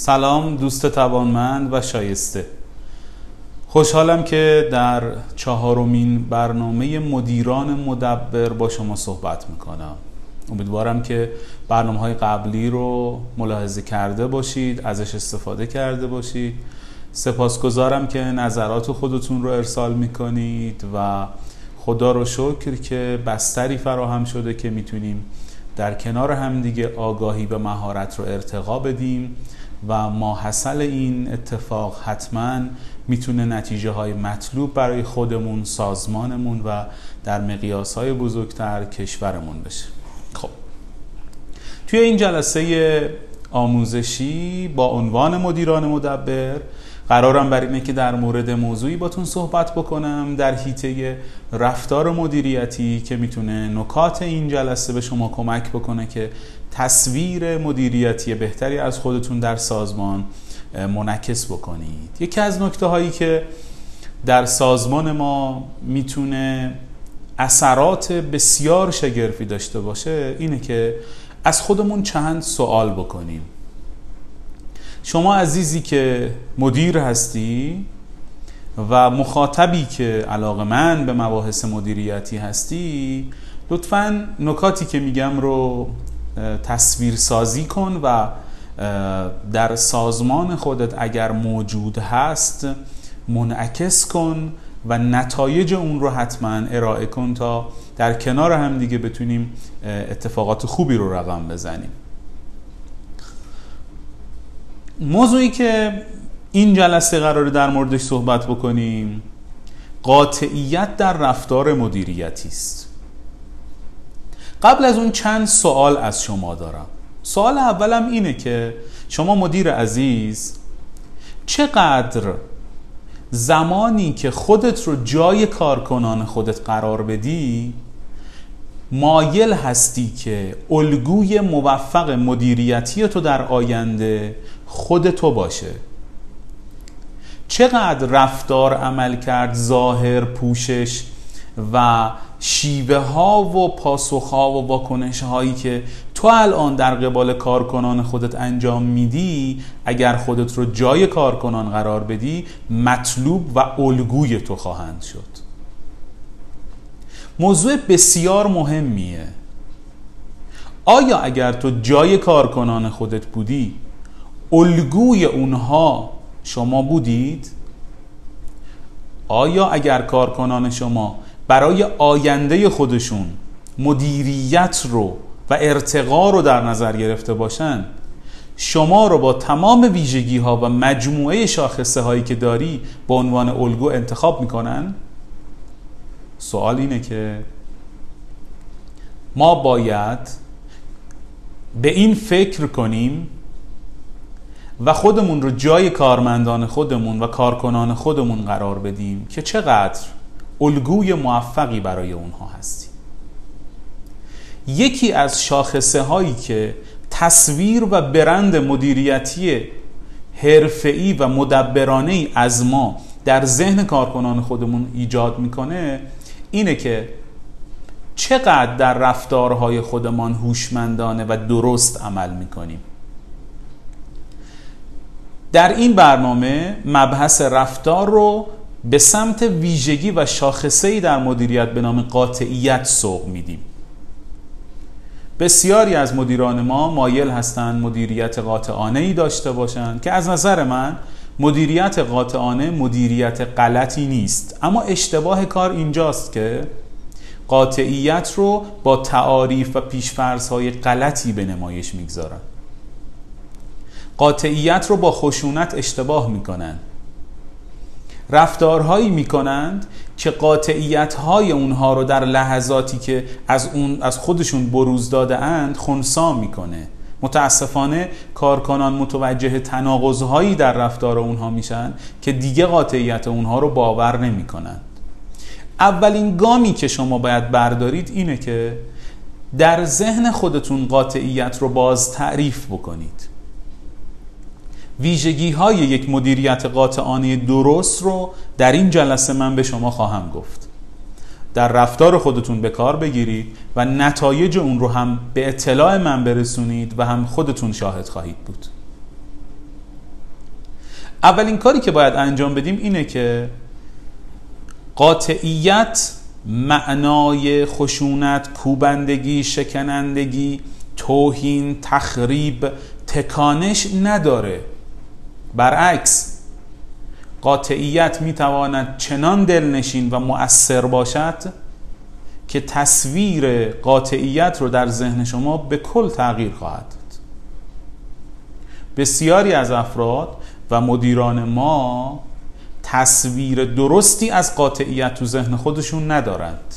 سلام دوست توانمند و شایسته. خوشحالم که در چهارمین برنامه مدیران مدبر با شما صحبت می‌کنم. امیدوارم که برنامه های قبلی رو ملاحظه کرده باشید ازش استفاده کرده باشید. سپاسگزارم که نظرات خودتون رو ارسال می‌کنید و خدا رو شکر که بستری فراهم شده که می‌تونیم در کنار همدیگه آگاهی به مهارت رو ارتقا بدیم. و ماحصل این اتفاق حتما می‌تونه نتیجه های مطلوب برای خودمون سازمانمون و در مقیاس های بزرگتر کشورمون بشه. خب. توی این جلسه آموزشی با عنوان مدیران مدبر قرارم بر اینه که در مورد موضوعی باتون صحبت بکنم. در حیطه رفتار مدیریتی که می‌تونه نکات این جلسه به شما کمک بکنه که تصویر مدیریتی بهتری از خودتون در سازمان منعکس بکنید. یکی از نکته هایی که در سازمان ما می‌تونه اثرات بسیار شگرفی داشته باشه اینه که از خودمون چند سوال بکنیم. شما عزیزی که مدیر هستی و مخاطبی که علاقه من به مباحث مدیریتی هستی لطفا نکاتی که میگم رو تصویر سازی کن و در سازمان خودت اگر موجود هست منعکس کن و نتایج اون رو حتما ارائه کن تا در کنار هم دیگه بتونیم اتفاقات خوبی رو رقم بزنیم. موضوعی که این جلسه قراره در موردش صحبت بکنیم. قاطعیت در رفتار مدیریتی است. قبل از اون چند سوال از شما دارم. سوال اولم اینه که شما مدیر عزیز چقدر زمانی که خودت رو جای کارکنان خودت قرار بدی مایل هستی که الگوی موفق مدیریتی تو در آینده خود تو باشه؟ چقدر رفتار عمل کرد ظاهر پوشش و شیوه ها و پاسخ ها و واکنش هایی که تو الان در قبال کارکنان خودت انجام میدی اگر خودت رو جای کارکنان قرار بدی مطلوب و الگوی تو خواهند شد. موضوع بسیار مهمیه. آیا اگر تو جای کارکنان خودت بودی الگوی اونها شما بودید؟ آیا اگر کارکنان شما برای آینده خودشون مدیریت رو و ارتقا رو در نظر گرفته باشن شما رو با تمام ویژگی ها و مجموعه شاخصه هایی که داری به عنوان الگو انتخاب می‌کنن؟ سوال اینه که ما باید به این فکر کنیم و خودمون رو جای کارمندان خودمون و کارکنان خودمون قرار بدیم که چقدر الگوی موفقی برای اونها هستیم. یکی از شاخصه هایی که تصویر و برند مدیریتی حرفه‌ای و مدبرانه ای از ما در ذهن کارکنان خودمون ایجاد می‌کنه اینه که چقدر در رفتارهای خودمان هوشمندانه و درست عمل می‌کنیم. در این برنامه مبحث رفتار رو به سمت ویژگی و شاخصه‌ای در مدیریت به نام قاطعیت سوق میدیم. بسیاری از مدیران ما مایل هستند مدیریت قاطعانه ای داشته باشند که از نظر من مدیریت قاطعانه مدیریت غلطی نیست. اما اشتباه کار اینجاست که قاطعیت رو با تعاریف و پیشفرزهای غلطی به نمایش می‌گذارن. قاطعیت رو با خشونت اشتباه می‌کنن رفتارهایی می‌کنند که قاطعیت های اونها رو در لحظاتی که از, اون از خودشون بروز داده اند خونسا می‌کنه. متاسفانه کارکنان متوجه تناقضهایی در رفتار اونها میشن که دیگه قاطعیت اونها رو باور نمی‌کنند. اولین گامی که شما باید بردارید اینه که در ذهن خودتون قاطعیت رو باز تعریف بکنید. ویژگی های یک مدیریت قاطعانه درست رو در این جلسه من به شما خواهم گفت. در رفتار خودتون به کار بگیرید و نتایج اون رو هم به اطلاع من برسونید و هم خودتون شاهد خواهید بود. اولین کاری که باید انجام بدیم اینه که قاطعیت معنای خشونت کوبندگی شکنندگی توهین تخریب تکانش نداره. برعکس قاطعیت می‌تواند چنان دلنشین و مؤثر باشد که تصویر قاطعیت رو در ذهن شما به کل تغییر خواهد داد. بسیاری از افراد و مدیران ما تصویر درستی از قاطعیت تو ذهن خودشون ندارند.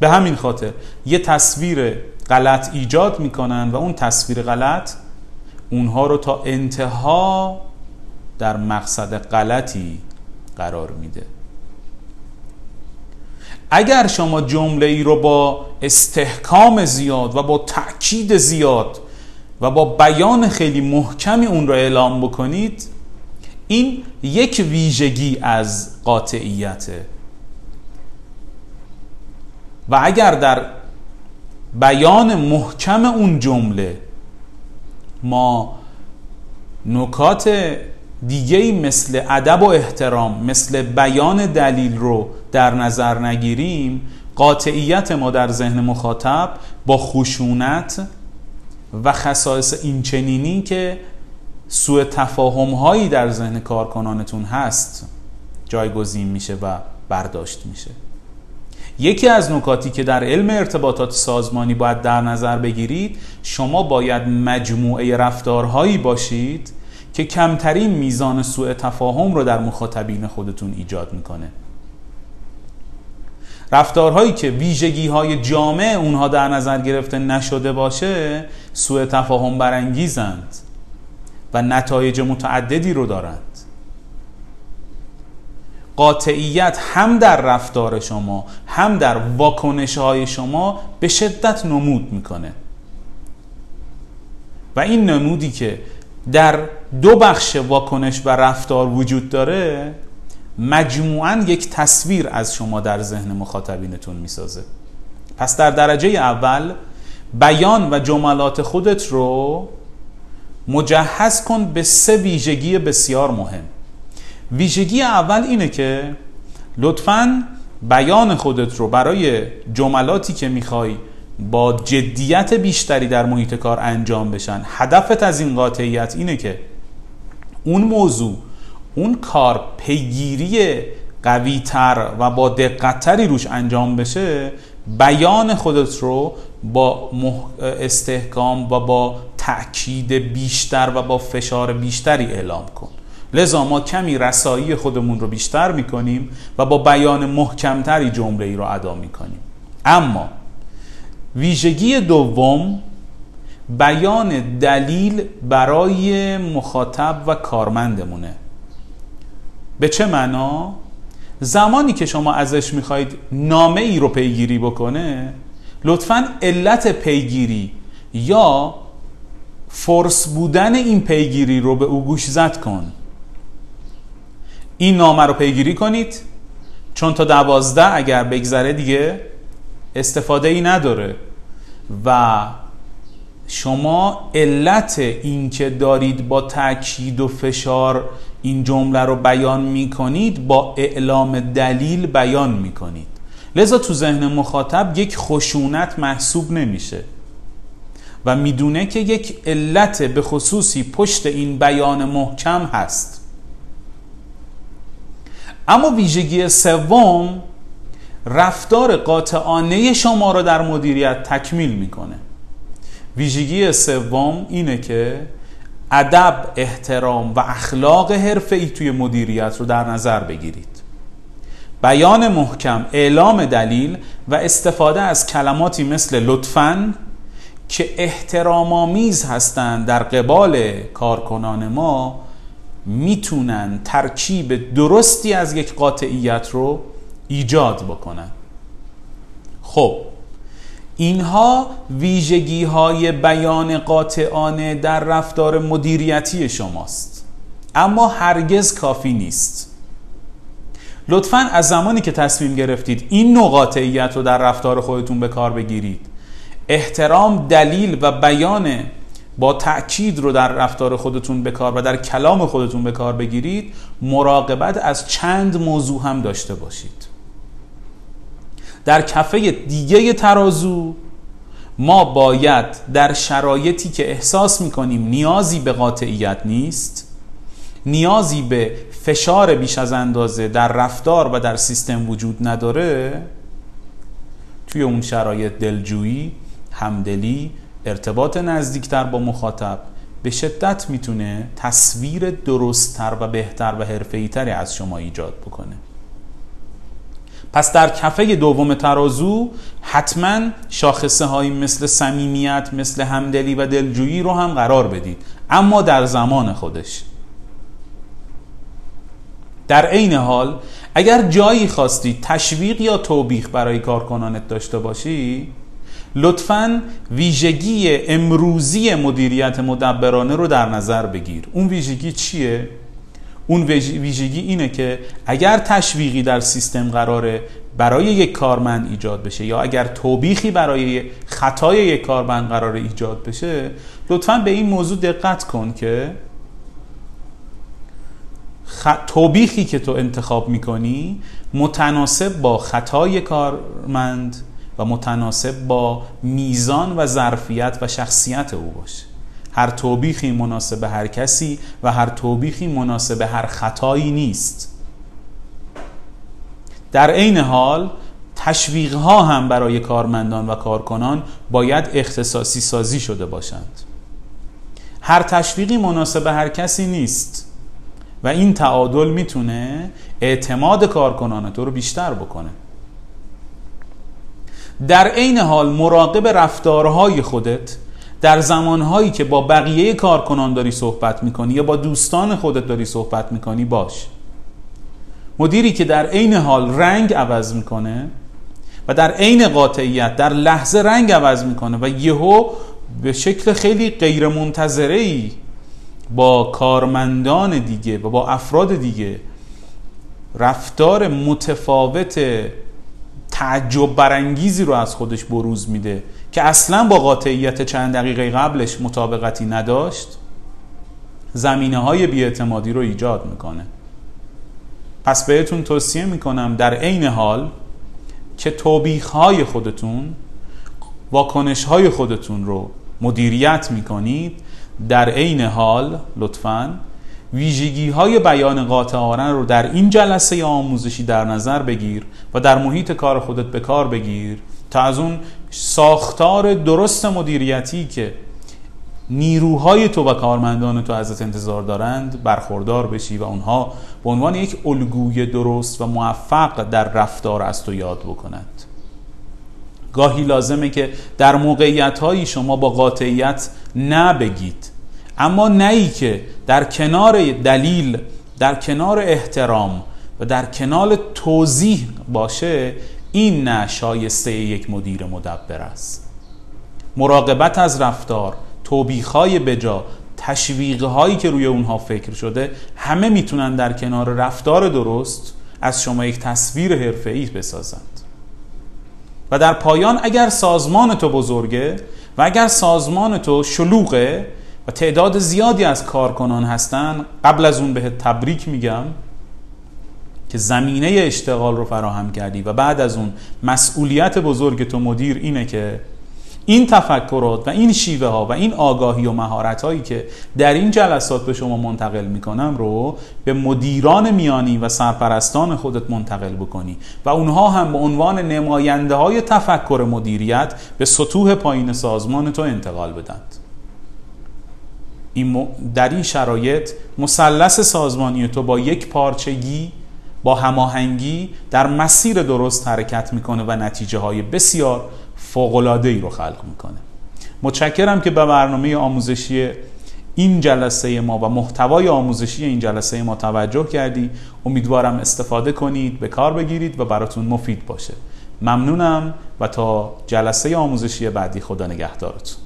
به همین خاطر یه تصویر غلط ایجاد می‌کنن و اون تصویر غلط اونها رو تا انتها در مقصد غلطی قرار میده. اگر شما جمله ای رو با استحکام زیاد و با تأکید زیاد و با بیان خیلی محکمی اون رو اعلام بکنید این یک ویژگی از قاطعیته و اگر در بیان محکم اون جمله ما نکات دیگه مثل ادب و احترام مثل بیان دلیل رو در نظر نگیریم قاطعیت ما در ذهن مخاطب با خشونت و خصائص اینچنینی که سوء تفاهم هایی در ذهن کارکنانتون هست جایگزین میشه و برداشت میشه. یکی از نکاتی که در علم ارتباطات سازمانی باید در نظر بگیرید شما باید مجموعه رفتارهایی باشید که کمترین میزان سوء تفاهم رو در مخاطبین خودتون ایجاد می‌کنه. رفتارهایی که ویژگی های جامع اونها در نظر گرفته نشده باشه سوء تفاهم برانگیزند و نتایج متعددی رو دارند. قاطعیت هم در رفتار شما هم در واکنش های شما به شدت نمود می‌کنه. و این نمودی که در دو بخش واکنش و رفتار وجود داره مجموعا یک تصویر از شما در ذهن مخاطبینتون می‌سازه. پس در درجه اول بیان و جملات خودت رو مجهز کن به سه ویژگی بسیار مهم. ویژگی اول اینه که لطفا بیان خودت رو برای جملاتی که می‌خوای با جدیت بیشتری در محیط کار انجام بشن. هدفت از این قاطعیت اینه که اون موضوع اون کار پیگیری قویتر و با دقتتری روش انجام بشه بیان خودت رو با استحکام و با تأکید بیشتر و با فشار بیشتری اعلام کن. لذا ما کمی رسایی خودمون رو بیشتر می‌کنیم و با بیان محکمتری جمله ای رو ادا می‌کنیم. اما ویژگی دوم بیان دلیل برای مخاطب و کارمندمونه. به چه معنا؟ زمانی که شما ازش می‌خواید نامه ای رو پیگیری بکنه لطفا علت پیگیری یا فرس بودن این پیگیری رو به او گوش زد کن. این نامه رو پیگیری کنید چون تا دوازده اگر بگذره دیگه استفاده ای نداره. و شما علت اینکه دارید با تاکید و فشار این جمله رو بیان می کنید با اعلام دلیل بیان می کنید لذا تو ذهن مخاطب یک خشونت محسوب نمیشه. و می‌دونه که یک علت به خصوصی پشت این بیان محکم هست. اما ویژگی سوم رفتار قاطعانه شما را در مدیریت تکمیل می‌کنه. ویژگی سوم اینه که ادب احترام و اخلاق ای توی مدیریت رو در نظر بگیرید. بیان محکم اعلام دلیل و استفاده از کلماتی مثل لطفاً که احترام آمیز هستند در قبال کارکنان ما می‌تونن ترکیب درستی از یک قاطعیت رو ایجاد بکنن. خب اینها ویژگی های بیان قاطعانه در رفتار مدیریتی شماست. اما هرگز کافی نیست. لطفا از زمانی که تصمیم گرفتید این نوع قاطعیت رو در رفتار خودتون به کار بگیرید احترام دلیل و بیان با تأکید رو در رفتار خودتون به کار و در کلام خودتون به کار بگیرید مراقبت از چند موضوع هم داشته باشید. در کفه دیگه ترازو ما باید در شرایطی که احساس می‌کنیم نیازی به قاطعیت نیست نیازی به فشار بیش از اندازه در رفتار و در سیستم وجود نداره توی اون شرایط دلجویی همدلی ارتباط نزدیکتر با مخاطب به شدت می‌تونه تصویر درستتر و بهتر و حرفه‌ای‌تری از شما ایجاد بکنه. پس در کفه دوم ترازو حتما شاخصه هایی مثل صمیمیت مثل همدلی و دلجویی رو هم قرار بدید. اما در زمان خودش. در عین حال اگر جایی خواستی تشویق یا توبیخ برای کارکنانت داشته باشی لطفا ویژگی امروزی مدیریت مدبرانه رو در نظر بگیر اون ویژگی چیه؟ اون ویژگی اینه که اگر تشویقی در سیستم قراره برای یک کارمند ایجاد بشه یا اگر توبیخی برای خطای یک کارمند قرار ایجاد بشه لطفا به این موضوع دقت کن که خ... توبیخی که تو انتخاب می‌کنی متناسب با خطای کارمند و متناسب با میزان و ظرفیت و شخصیت او باشه هر توبیخی مناسب هر کسی و هر توبیخی مناسب هر خطایی نیست. در عین حال تشویق ها هم برای کارمندان و کارکنان باید اختصاصی سازی شده باشند. هر تشویقی مناسب هر کسی نیست و این تعادل می‌تونه اعتماد کارکنان تو رو بیشتر بکنه. در عین حال مراقب رفتارهای خودت در زمانهایی که با بقیه کارکنان داری صحبت می‌کنی یا با دوستان خودت داری صحبت می‌کنی باش. مدیری که در عین حال رنگ عوض می‌کنه و در عین قاطعیت در لحظه رنگ عوض می‌کنه و یهو به شکل خیلی غیر ای با کارمندان دیگه و با افراد دیگه رفتار متفاوت تعجب برانگیزی رو از خودش بروز میده که اصلا با قاطعیت چند دقیقه قبلش مطابقتی نداشت زمینه های بیاعتمادی رو ایجاد می‌کنه. پس بهتون توصیه می‌کنم در عین حال که توبیخ های خودتون واکنش های خودتون رو مدیریت می‌کنید. در عین حال لطفا ویژگی های بیان قاطعانه رو در این جلسه آموزشی در نظر بگیر و در محیط کار خودت به کار بگیر تا از اون ساختار درست مدیریتی که نیروهای تو و کارمندان تو ازت انتظار دارند برخوردار بشی و اونها به عنوان یک الگوی درست و موفق در رفتار از تو یاد بکنند. گاهی لازمه که در موقعیت هایی شما با قاطعیت نبگید. اما نهی که در کنار دلیل در کنار احترام و در کنار توضیح باشه این نه شایسته یک مدیر مدبر است. مراقبت از رفتار توبیخهای بجا تشویقهایی که روی اونها فکر شده همه می‌تونن در کنار رفتار درست از شما یک تصویر حرفه‌ای بسازند. و در پایان اگر سازمان تو بزرگه و اگر سازمان تو شلوغه و تعداد زیادی از کارکنان هستن قبل از اون بهت تبریک میگم که زمینه اشتغال رو فراهم کردی و بعد از اون مسئولیت بزرگ تو مدیر اینه که این تفکرات و این شیوه ها و این آگاهی و مهارت هایی که در این جلسات به شما منتقل می‌کنم رو به مدیران میانی و سرپرستان خودت منتقل بکنی و اونها هم به عنوان نماینده های تفکر مدیریت به سطوح پایین سازمان تو انتقال بدند. این در این شرایط مثلث سازمانی تو با یک پارچگی با هماهنگی در مسیر درست حرکت می‌کنه و نتیجه های بسیار فوقلاده ای رو خلق می‌کنه. متشکرم که به برنامه آموزشی این جلسه ما و محتوای آموزشی این جلسه ما توجه کردی. امیدوارم استفاده کنید به کار بگیرید و براتون مفید باشه. ممنونم و تا جلسه آموزشی بعدی خدا نگهدارتون.